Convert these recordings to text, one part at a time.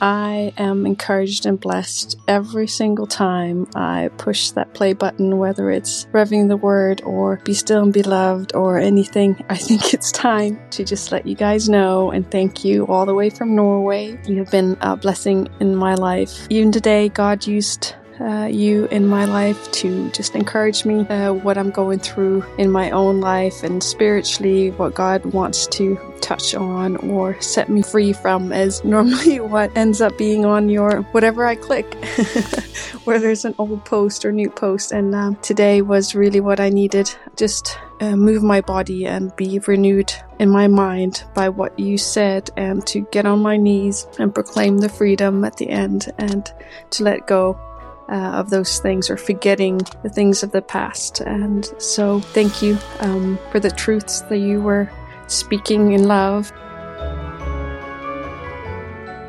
I am encouraged and blessed every single time I push that play button, whether it's revving the word or be still and be loved or anything. I think it's time to just let you guys know and thank you all the way from Norway. You have been a blessing in my life. Even today, God used uh, you in my life to just encourage me uh, what I'm going through in my own life and spiritually what God wants to touch on or set me free from is normally what ends up being on your whatever I click, whether there's an old post or new post. And um, today was really what I needed. Just uh, move my body and be renewed in my mind by what you said, and to get on my knees and proclaim the freedom at the end and to let go uh, of those things or forgetting the things of the past. And so, thank you um, for the truths that you were speaking in love.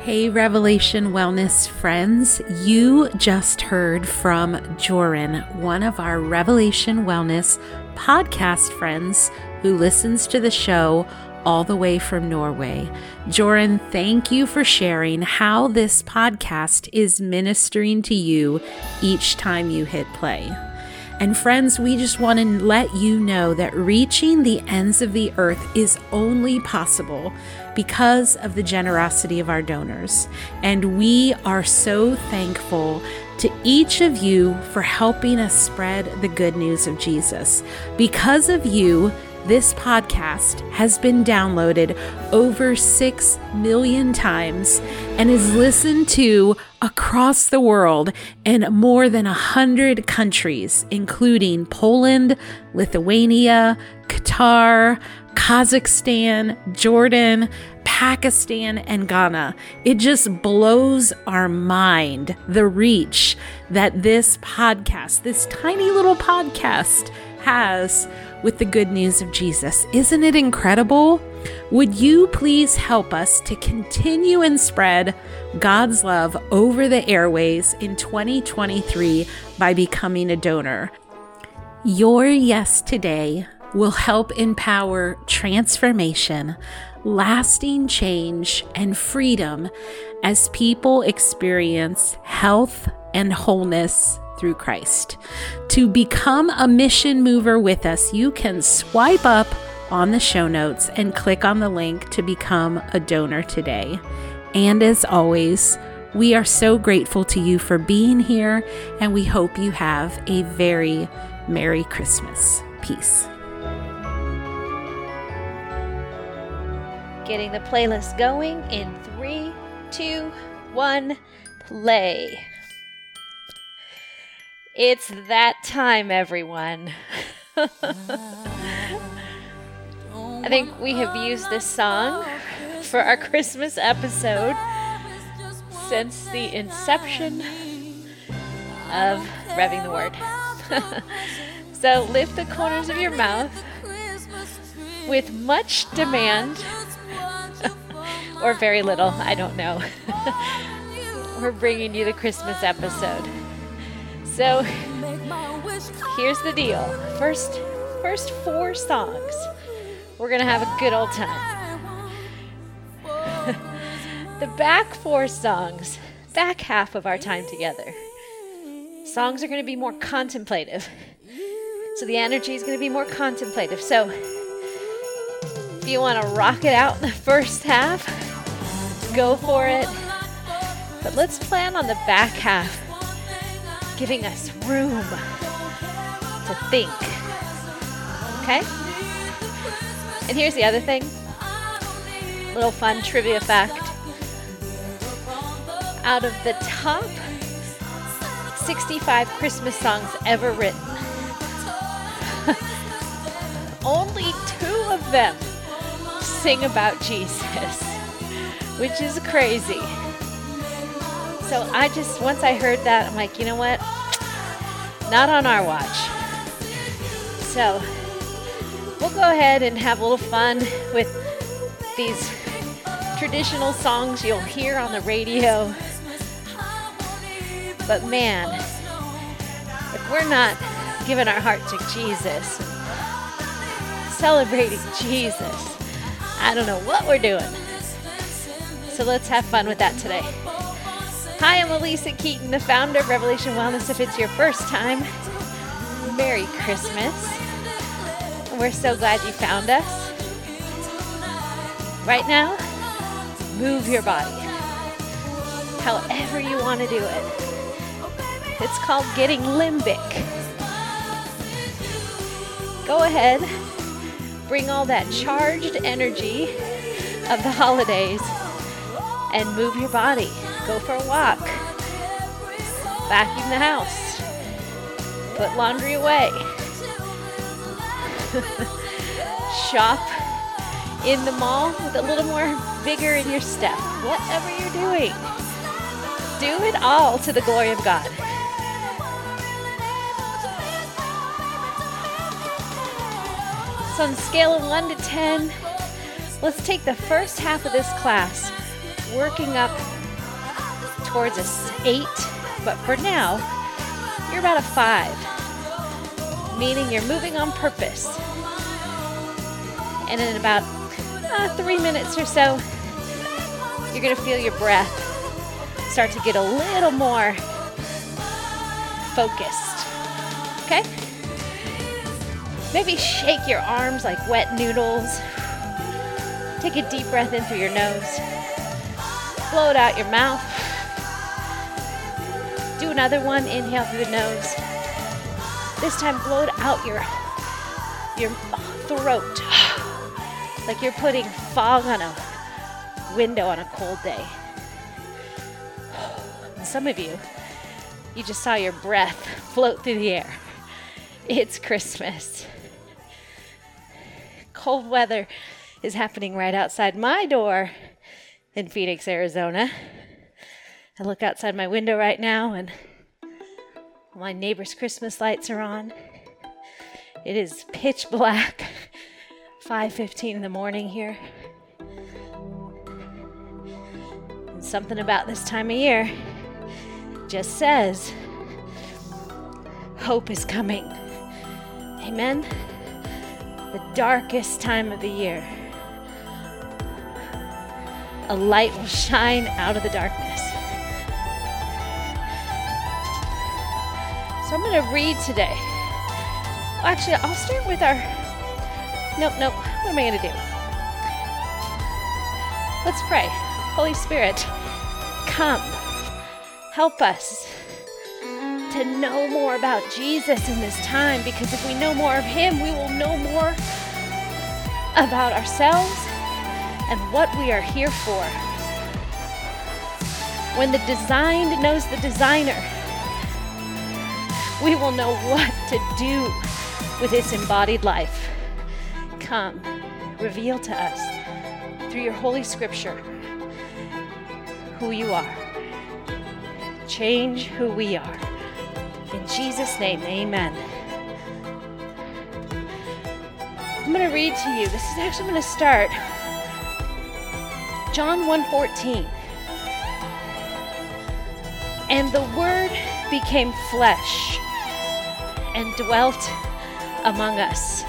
Hey, Revelation Wellness friends, you just heard from Joran, one of our Revelation Wellness podcast friends who listens to the show all the way from Norway. Joran, thank you for sharing how this podcast is ministering to you each time you hit play. And friends, we just want to let you know that reaching the ends of the earth is only possible because of the generosity of our donors. And we are so thankful to each of you for helping us spread the good news of Jesus. Because of you, this podcast has been downloaded over 6 million times and is listened to across the world in more than 100 countries, including Poland, Lithuania, Qatar, Kazakhstan, Jordan, Pakistan, and Ghana. It just blows our mind the reach that this podcast, this tiny little podcast, has with the good news of Jesus. Isn't it incredible? Would you please help us to continue and spread God's love over the airways in 2023 by becoming a donor? Your yes today will help empower transformation, lasting change, and freedom as people experience health and wholeness through Christ. To become a mission mover with us, you can swipe up on the show notes and click on the link to become a donor today. And as always, we are so grateful to you for being here, and we hope you have a very Merry Christmas. Peace. Getting the playlist going in three, two, one, play. It's that time, everyone. I think we have used this song for our Christmas episode since the inception of Revving the Word. so lift the corners of your mouth with much demand, or very little, I don't know. We're bringing you the Christmas episode. So here's the deal. First first four songs. We're going to have a good old time. the back four songs, back half of our time together. Songs are going to be more contemplative. So the energy is going to be more contemplative. So if you want to rock it out in the first half, go for it. But let's plan on the back half giving us room to think. Okay? And here's the other thing a little fun trivia fact. Out of the top 65 Christmas songs ever written, only two of them sing about Jesus, which is crazy. So I just, once I heard that, I'm like, you know what? Not on our watch. So we'll go ahead and have a little fun with these traditional songs you'll hear on the radio. But man, if we're not giving our heart to Jesus, celebrating Jesus, I don't know what we're doing. So let's have fun with that today. Hi, I'm Alisa Keeton, the founder of Revelation Wellness. If it's your first time, Merry Christmas. We're so glad you found us. Right now, move your body however you want to do it. It's called getting limbic. Go ahead, bring all that charged energy of the holidays and move your body. Go for a walk, vacuum the house, put laundry away, shop in the mall with a little more vigor in your step. Whatever you're doing, do it all to the glory of God. So, on a scale of 1 to 10, let's take the first half of this class working up towards a 8, but for now, you're about a 5, meaning you're moving on purpose. And in about uh, three minutes or so, you're going to feel your breath start to get a little more focused. Okay? Maybe shake your arms like wet noodles. Take a deep breath in through your nose. Blow it out your mouth. Another one. Inhale through the nose. This time, blow it out your your throat, like you're putting fog on a window on a cold day. And some of you, you just saw your breath float through the air. It's Christmas. Cold weather is happening right outside my door in Phoenix, Arizona. I look outside my window right now and my neighbor's Christmas lights are on. It is pitch black. 5:15 in the morning here. And something about this time of year just says hope is coming. Amen. The darkest time of the year. A light will shine out of the darkness. Going to read today. Actually, I'll start with our. Nope, nope. What am I going to do? Let's pray. Holy Spirit, come. Help us to know more about Jesus in this time because if we know more of Him, we will know more about ourselves and what we are here for. When the designed knows the designer, we will know what to do with this embodied life. Come, reveal to us through your holy scripture who you are. Change who we are. In Jesus' name, amen. I'm going to read to you. This is actually going to start John 1:14. And the word became flesh and dwelt among us.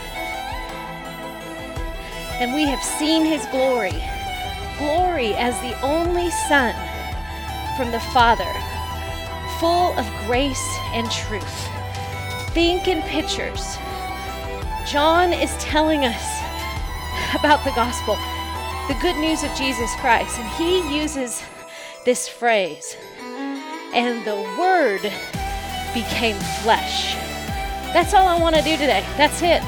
And we have seen his glory, glory as the only Son from the Father, full of grace and truth. Think in pictures. John is telling us about the gospel, the good news of Jesus Christ, and he uses this phrase, and the Word became flesh. That's all I want to do today. That's it.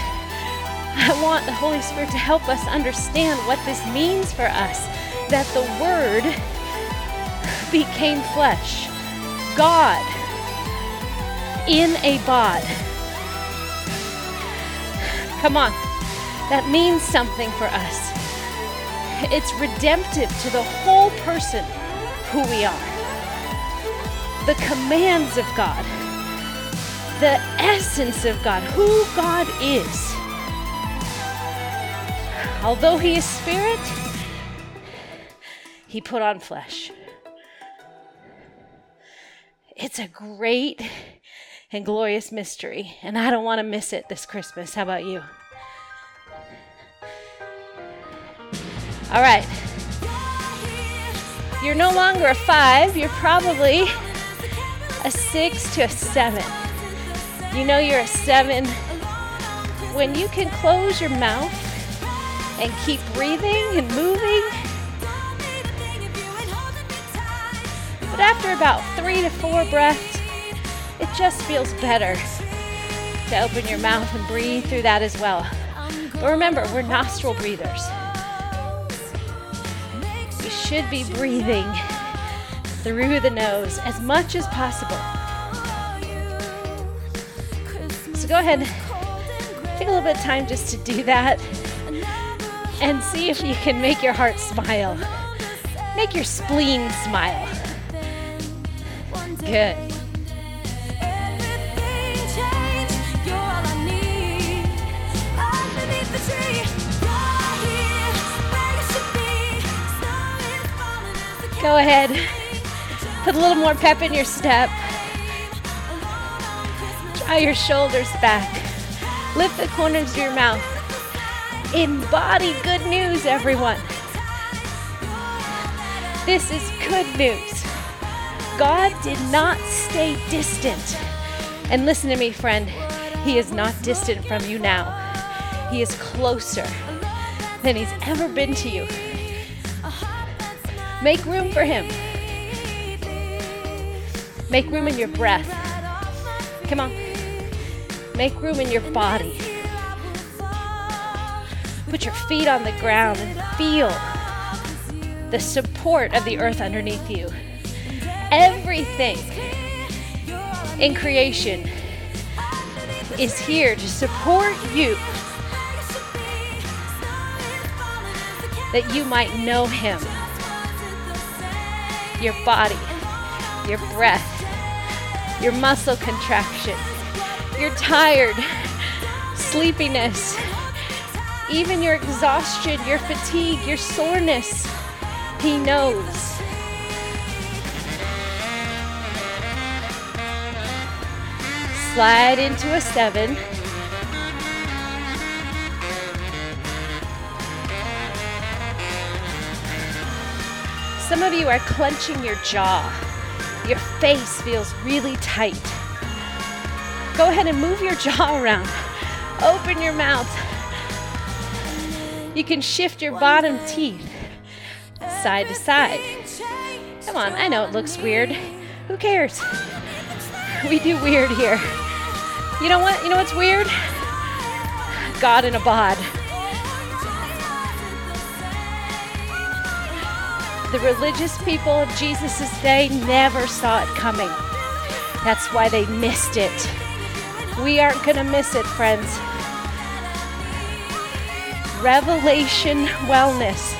I want the Holy Spirit to help us understand what this means for us that the Word became flesh. God in a bod. Come on. That means something for us. It's redemptive to the whole person who we are. The commands of God, the essence of God, who God is. Although He is spirit, He put on flesh. It's a great and glorious mystery, and I don't want to miss it this Christmas. How about you? All right. You're no longer a five, you're probably a six to a seven. You know you're a seven when you can close your mouth and keep breathing and moving. But after about three to four breaths, it just feels better to open your mouth and breathe through that as well. But remember, we're nostril breathers. We should be breathing through the nose as much as possible. Go ahead, take a little bit of time just to do that and see if you can make your heart smile. Make your spleen smile. Good. Go ahead. Put a little more pep in your step. Draw your shoulders back. Lift the corners of your mouth. Embody good news, everyone. This is good news. God did not stay distant. And listen to me, friend, He is not distant from you now. He is closer than He's ever been to you. Make room for Him. Make room in your breath. Come on. Make room in your body. Put your feet on the ground and feel the support of the earth underneath you. Everything in creation is here to support you that you might know Him your body, your breath, your muscle contraction, your tired, sleepiness, even your exhaustion, your fatigue, your soreness. He knows. Slide into a seven. Some of you are clenching your jaw. Your face feels really tight. Go ahead and move your jaw around. Open your mouth. You can shift your bottom teeth side to side. Come on, I know it looks weird. Who cares? We do weird here. You know what? You know what's weird? God in a bod. The religious people of Jesus' day never saw it coming. That's why they missed it. We aren't going to miss it, friends. Revelation Wellness.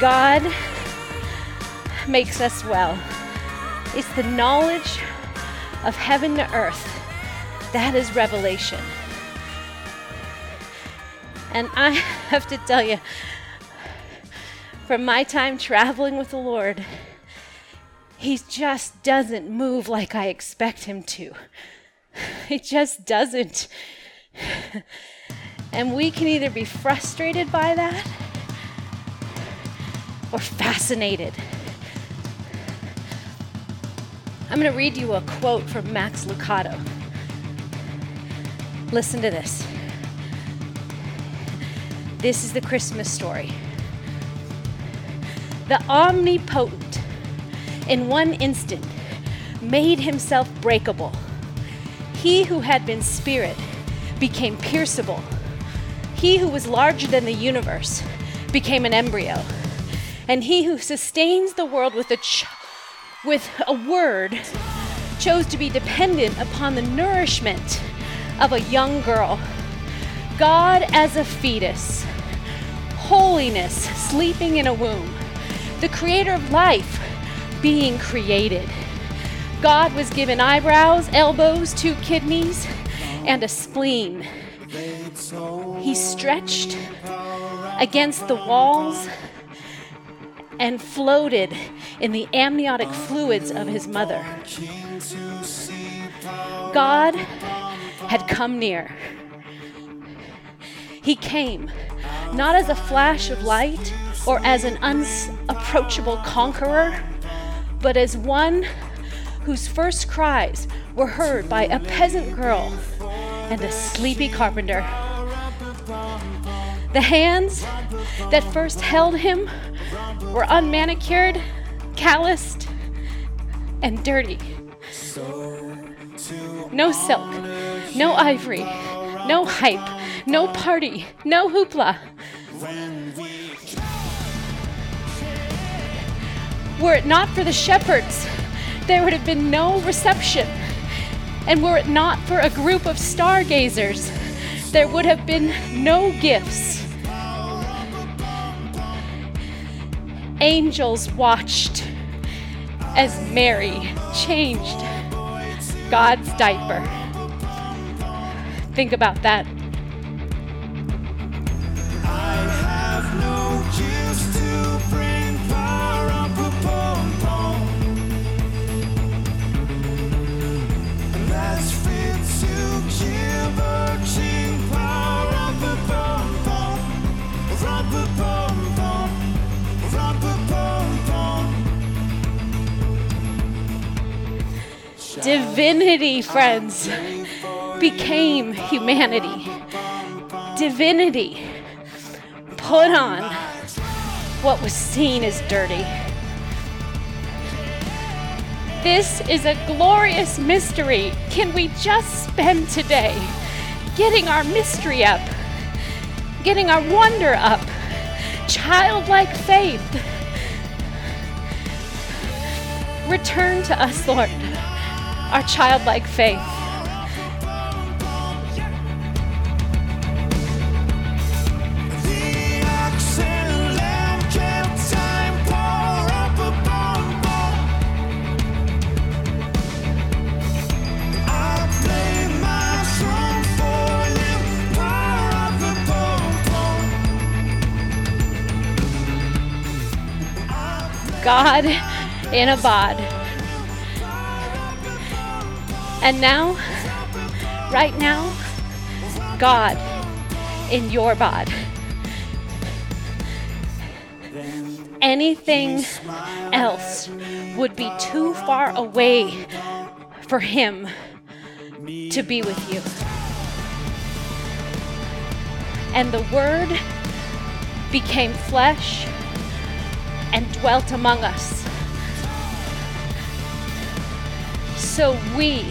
God makes us well. It's the knowledge of heaven to earth. That is revelation. And I have to tell you, from my time traveling with the Lord, He just doesn't move like I expect Him to. He just doesn't. And we can either be frustrated by that or fascinated. I'm going to read you a quote from Max Lucado. Listen to this. This is the Christmas story. The omnipotent, in one instant, made himself breakable. He who had been spirit became pierceable. He who was larger than the universe became an embryo. And he who sustains the world with a, ch- with a word chose to be dependent upon the nourishment of a young girl. God as a fetus holiness sleeping in a womb, the creator of life being created. God was given eyebrows, elbows, two kidneys, and a spleen. He stretched against the walls and floated in the amniotic fluids of his mother. God had come near. He came not as a flash of light or as an unapproachable conqueror, but as one whose first cries were heard by a peasant girl and a sleepy carpenter. The hands that first held him were unmanicured, calloused, and dirty. No silk, no ivory, no hype, no party, no hoopla. Were it not for the shepherds, there would have been no reception. And were it not for a group of stargazers, there would have been no gifts. Angels watched as Mary changed God's diaper. Think about that. Divinity, friends, became humanity. Divinity put on what was seen as dirty. This is a glorious mystery. Can we just spend today getting our mystery up, getting our wonder up, childlike faith? Return to us, Lord our childlike faith. God in a bod. And now, right now, God in your bod. Anything else would be too far away for Him to be with you. And the Word became flesh and dwelt among us. So we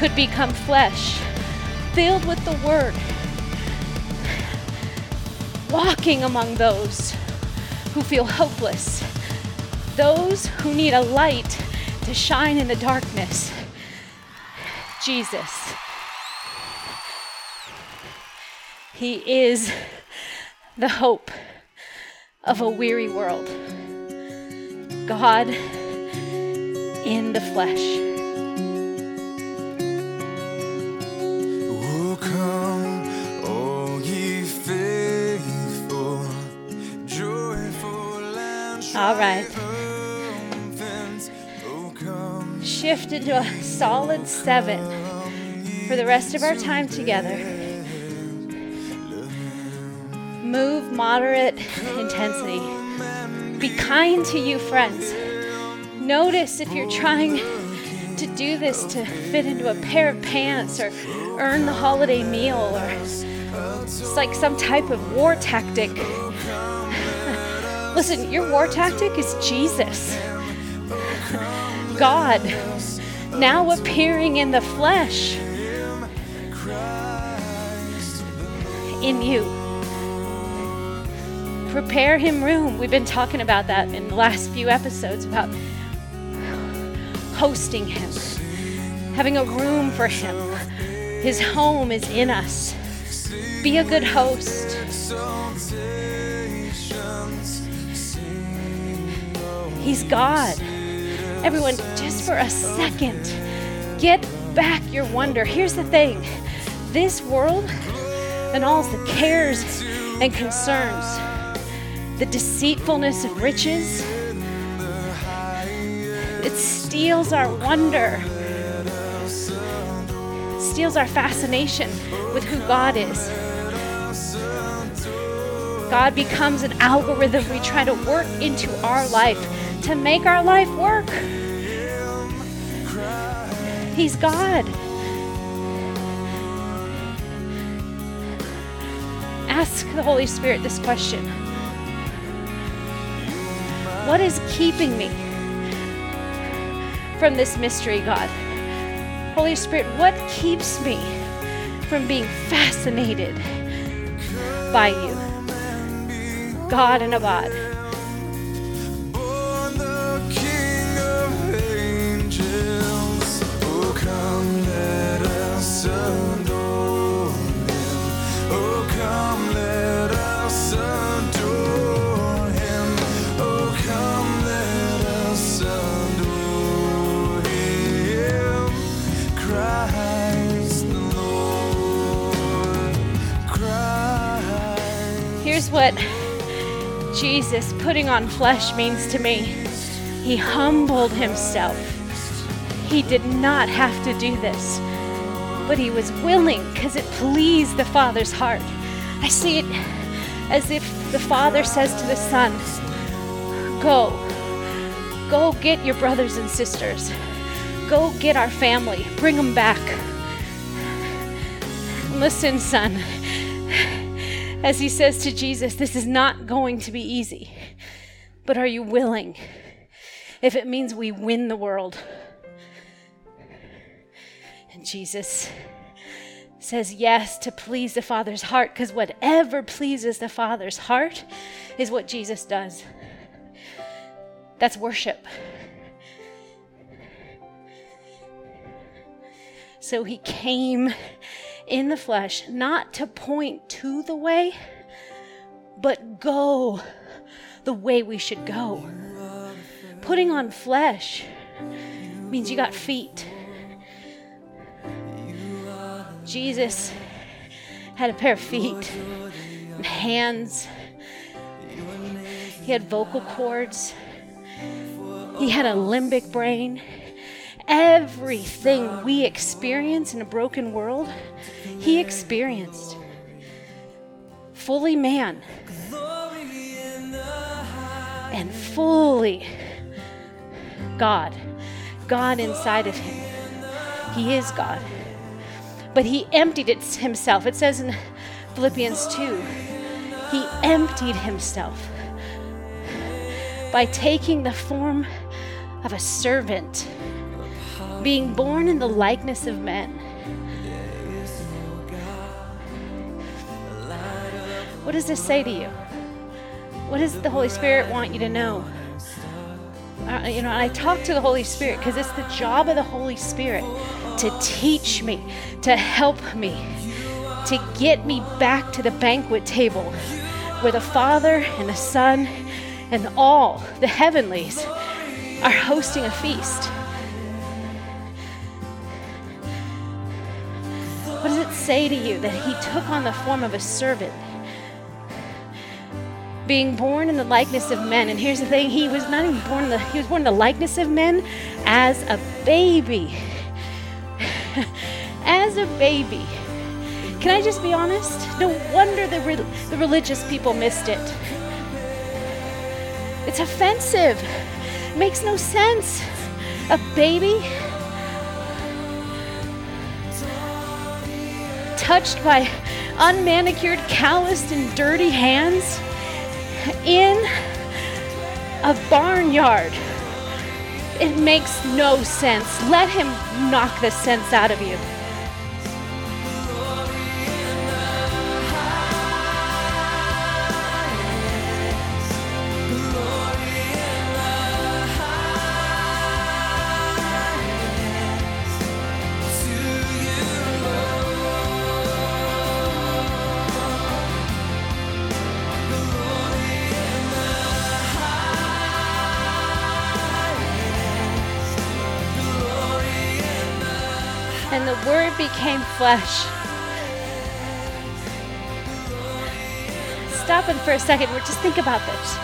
could become flesh, filled with the Word, walking among those who feel hopeless, those who need a light to shine in the darkness. Jesus. He is the hope of a weary world. God in the flesh. All right. Shift into a solid seven for the rest of our time together. Move moderate intensity. Be kind to you, friends. Notice if you're trying to do this to fit into a pair of pants or earn the holiday meal or it's like some type of war tactic Listen, your war tactic is Jesus. God, now appearing in the flesh in you. Prepare him room. We've been talking about that in the last few episodes about hosting him, having a room for him. His home is in us. Be a good host. He's God. Everyone, just for a second, get back your wonder. Here's the thing this world and all the cares and concerns, the deceitfulness of riches, it steals our wonder, steals our fascination with who God is. God becomes an algorithm we try to work into our life to make our life work. He's God. Ask the Holy Spirit this question What is keeping me from this mystery, God? Holy Spirit, what keeps me from being fascinated by you? God and Abad. What Jesus putting on flesh means to me He humbled himself. He did not have to do this, but he was willing because it pleased the Father's heart. I see it as if the Father says to the Son, Go, go get your brothers and sisters. Go get our family. Bring them back. Listen, son as he says to Jesus, This is not going to be easy, but are you willing? If it means we win the world. And Jesus says yes to please the Father's heart, because whatever pleases the Father's heart is what Jesus does. That's worship. So he came in the flesh, not to point to the way, but go the way we should go. Putting on flesh means you got feet. Jesus had a pair of feet and hands. He had vocal cords. He had a limbic brain. Everything we experience in a broken world, he experienced. Fully man and fully God. God inside of him. He is God. But he emptied it himself. It says in Philippians 2 he emptied himself by taking the form of a servant, being born in the likeness of men. What does this say to you? What does the Holy Spirit want you to know? Uh, you know, I talk to the Holy Spirit because it's the job of the Holy Spirit to teach me, to help me, to get me back to the banquet table where the Father and the Son and all the heavenlies are hosting a feast. What does it say to you that he took on the form of a servant? Being born in the likeness of men. And here's the thing, he was not even born in the he was born in the likeness of men as a baby. as a baby. Can I just be honest? No wonder the, re- the religious people missed it. It's offensive. It makes no sense. A baby touched by unmanicured, calloused, and dirty hands in a barnyard. It makes no sense. Let him knock the sense out of you. And the Word became flesh. Stop it for a second. Just think about this.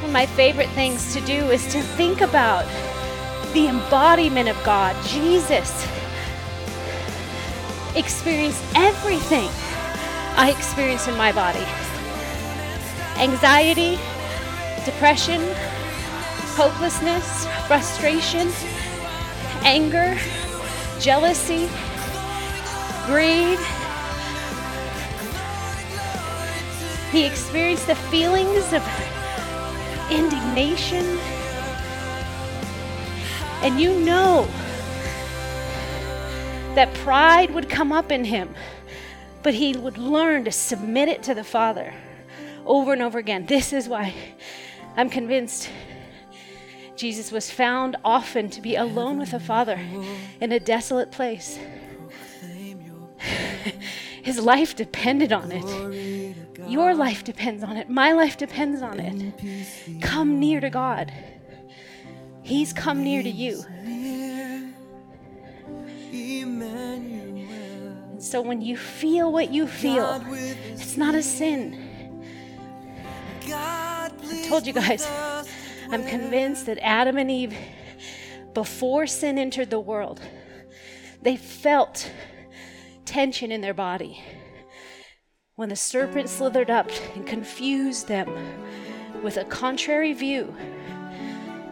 One of my favorite things to do is to think about the embodiment of God. Jesus experienced everything I experience in my body anxiety, depression, hopelessness, frustration, anger, jealousy, greed. He experienced the feelings of indignation. And you know that pride would come up in him, but he would learn to submit it to the Father over and over again. This is why I'm convinced Jesus was found often to be alone with the Father in a desolate place. His life depended on it. Your life depends on it. My life depends on it. Come near to God. He's come near to you. So when you feel what you feel, it's not a sin. I told you guys, I'm convinced that Adam and Eve, before sin entered the world, they felt tension in their body. When the serpent slithered up and confused them with a contrary view,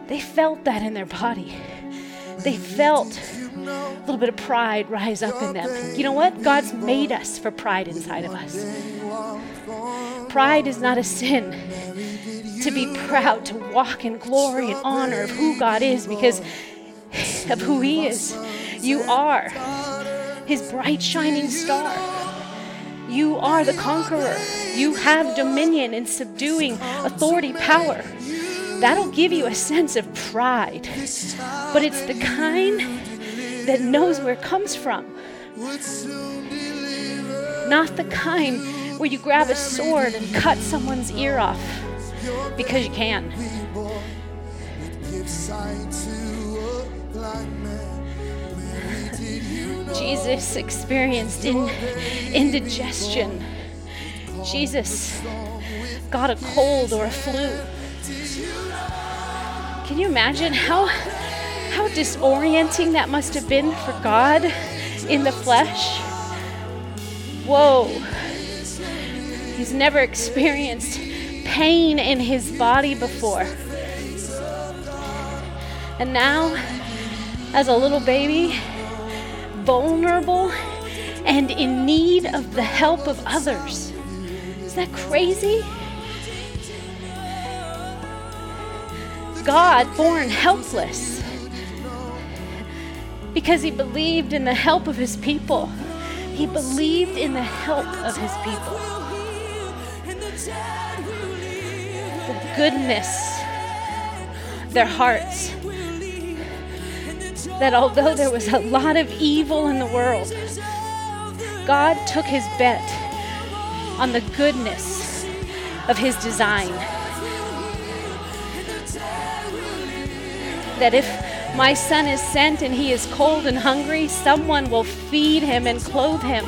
they felt that in their body. They felt a little bit of pride rise up in them. You know what? God's made us for pride inside of us. Pride is not a sin. To be proud, to walk in glory and honor of who God is because of who He is. You are His bright shining star. You are the conqueror. You have dominion in subduing authority, power. That'll give you a sense of pride. But it's the kind that knows where it comes from. Not the kind where you grab a sword and cut someone's ear off because you can. Jesus experienced in, indigestion. Jesus got a cold or a flu. Can you imagine how how disorienting that must have been for God in the flesh? Whoa. He's never experienced pain in his body before. And now, as a little baby, vulnerable and in need of the help of others. Is that crazy? God born helpless because he believed in the help of his people. He believed in the help of his people. Goodness their hearts. That although there was a lot of evil in the world, God took his bet on the goodness of his design. That if my son is sent and he is cold and hungry, someone will feed him and clothe him.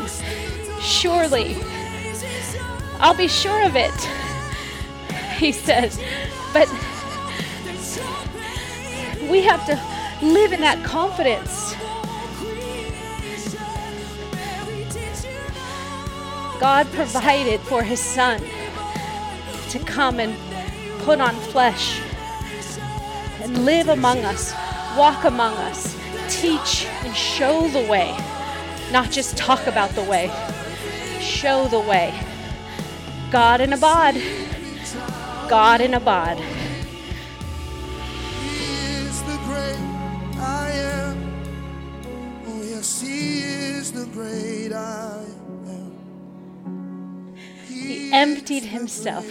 Surely, I'll be sure of it, he says. But we have to live in that confidence. God provided for his son to come and put on flesh and live among us, walk among us, teach and show the way, not just talk about the way, show the way. God in a bod, God in a bod. He is the great I am. Oh, yes, He is the great I am. He emptied himself,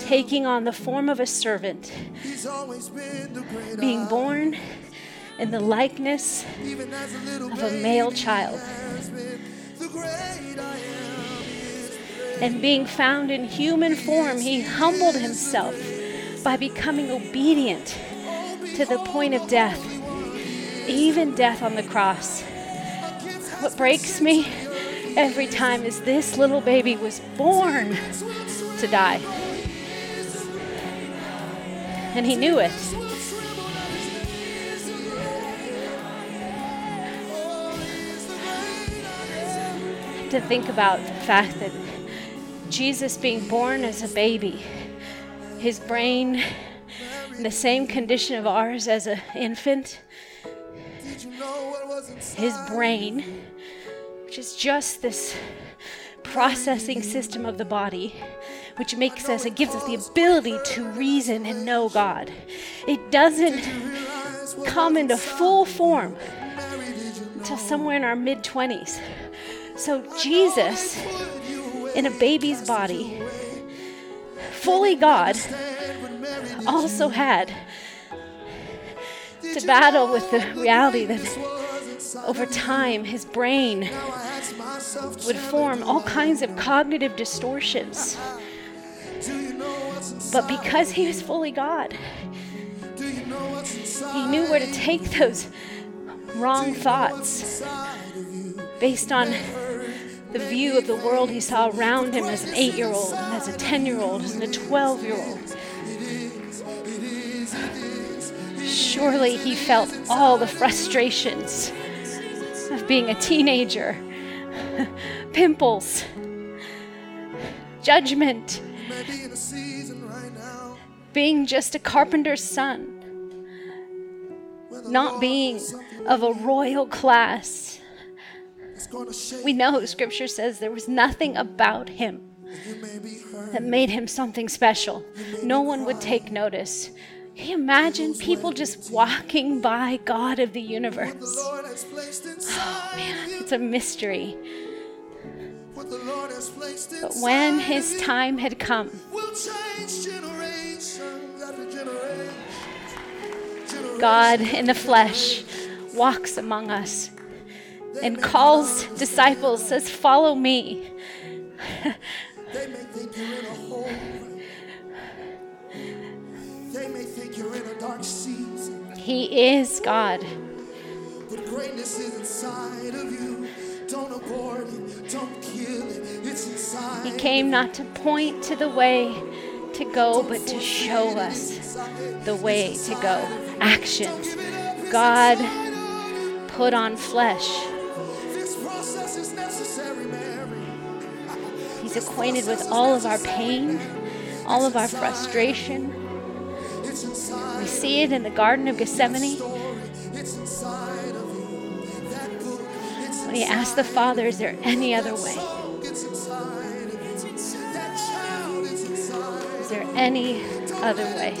taking on the form of a servant, He's always been the great being born in the likeness. A of a male child, and being found in human form, he humbled himself by becoming obedient to the point of death, even death on the cross. What breaks me every time is this little baby was born to die. And he knew it. to think about the fact that Jesus being born as a baby, his brain in the same condition of ours as an infant, his brain, which is just this processing system of the body, which makes us, it gives us the ability to reason and know God. It doesn't come into full form until somewhere in our mid 20s. So, Jesus, in a baby's body, fully God, also had to battle with the reality that over time his brain would form all kinds of cognitive distortions. But because he was fully God, he knew where to take those wrong thoughts based on the view of the world he saw around him as an eight year old, as a 10 year old, as a 12 year old. Surely he felt all the frustrations of being a teenager pimples, judgment, being just a carpenter's son, not being of a royal class. We know scripture says there was nothing about him that made him something special. No one would take notice. Can you imagine people just walking by God of the universe? Oh man, it's a mystery. But when his time had come, God in the flesh walks among us and calls disciples, says, Follow me. They may think you're in a hole. They may think you're in a dark season. He is God. But greatness is inside of you. Don't abort it. Don't kill it. It's inside. He came not to point to the way to go, but to show us the way to go. Actions. God put on flesh. He's acquainted with all of our pain, all of our frustration. We see it in the Garden of Gethsemane. When he asked the Father, Is there any other way? Is there any other way?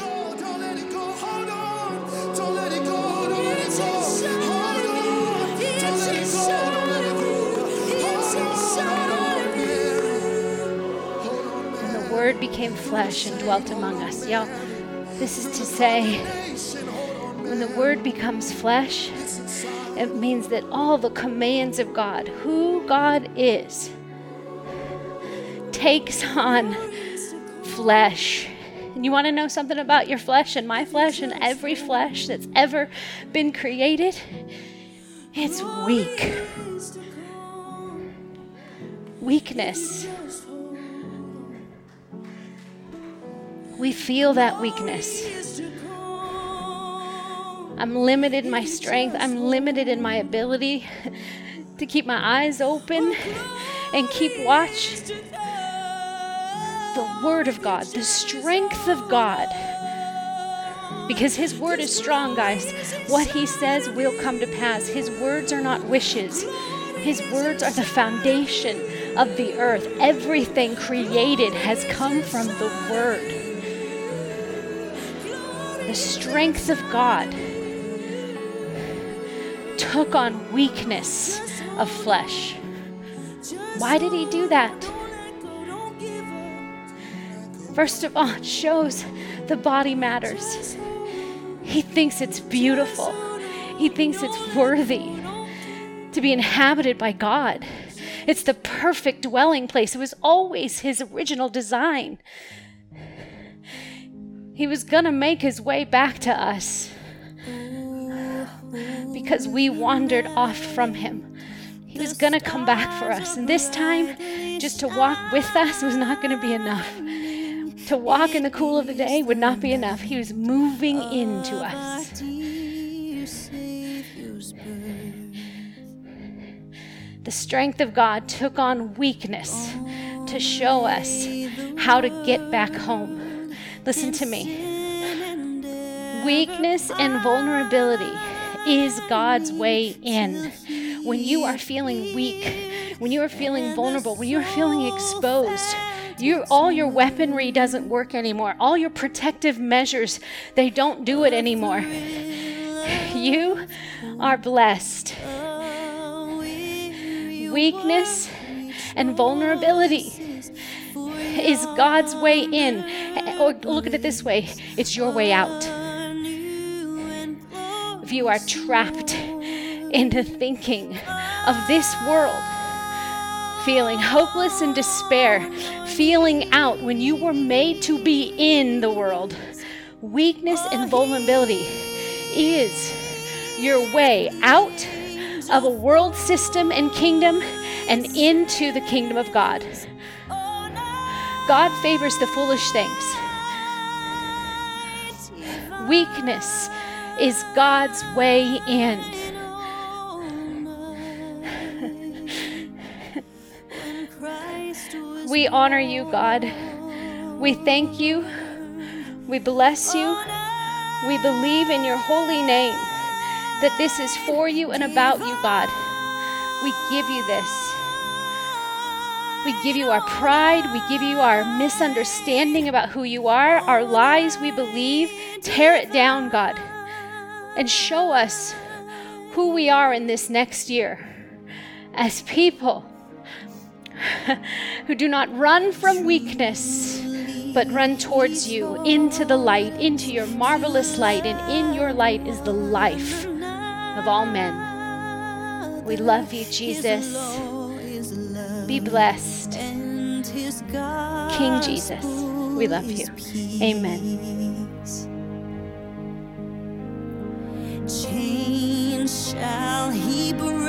Word became flesh and dwelt among us. Y'all, this is to say, when the Word becomes flesh, it means that all the commands of God, who God is, takes on flesh. And you want to know something about your flesh and my flesh and every flesh that's ever been created? It's weak. Weakness. We feel that weakness. I'm limited in my strength. I'm limited in my ability to keep my eyes open and keep watch. The Word of God, the strength of God. Because His Word is strong, guys. What He says will come to pass. His words are not wishes, His words are the foundation of the earth. Everything created has come from the Word. The strength of God took on weakness of flesh. Why did he do that? First of all, it shows the body matters. He thinks it's beautiful, he thinks it's worthy to be inhabited by God. It's the perfect dwelling place. It was always his original design. He was to make his way back to us because we wandered off from him. He was to come back for us. And this time, just to walk with us was not to be enough. To walk in the cool of the day would not be enough. He was moving into us. The strength of God took on weakness to show us how to get back home. Listen to me. Weakness and vulnerability is God's way in. When you are feeling weak, when you are feeling vulnerable, when you are feeling exposed, you, all your weaponry doesn't work anymore. All your protective measures, they don't do it anymore. You are blessed. Weakness and vulnerability is God's way in. Or look at it this way it's your way out. If you are trapped into thinking of this world, feeling hopeless and despair, feeling out when you were made to be in the world, weakness and vulnerability is your way out of a world system and kingdom and into the kingdom of God. God favors the foolish things. Weakness is God's way in. we honor you, God. We thank you. We bless you. We believe in your holy name that this is for you and about you, God. We give you this. We give you our pride. We give you our misunderstanding about who you are, our lies we believe. Tear it down, God, and show us who we are in this next year as people who do not run from weakness, but run towards you into the light, into your marvelous light, and in your light is the life of all men. We love you, Jesus. Be blessed. King Jesus, we love you. Amen. Chains shall he break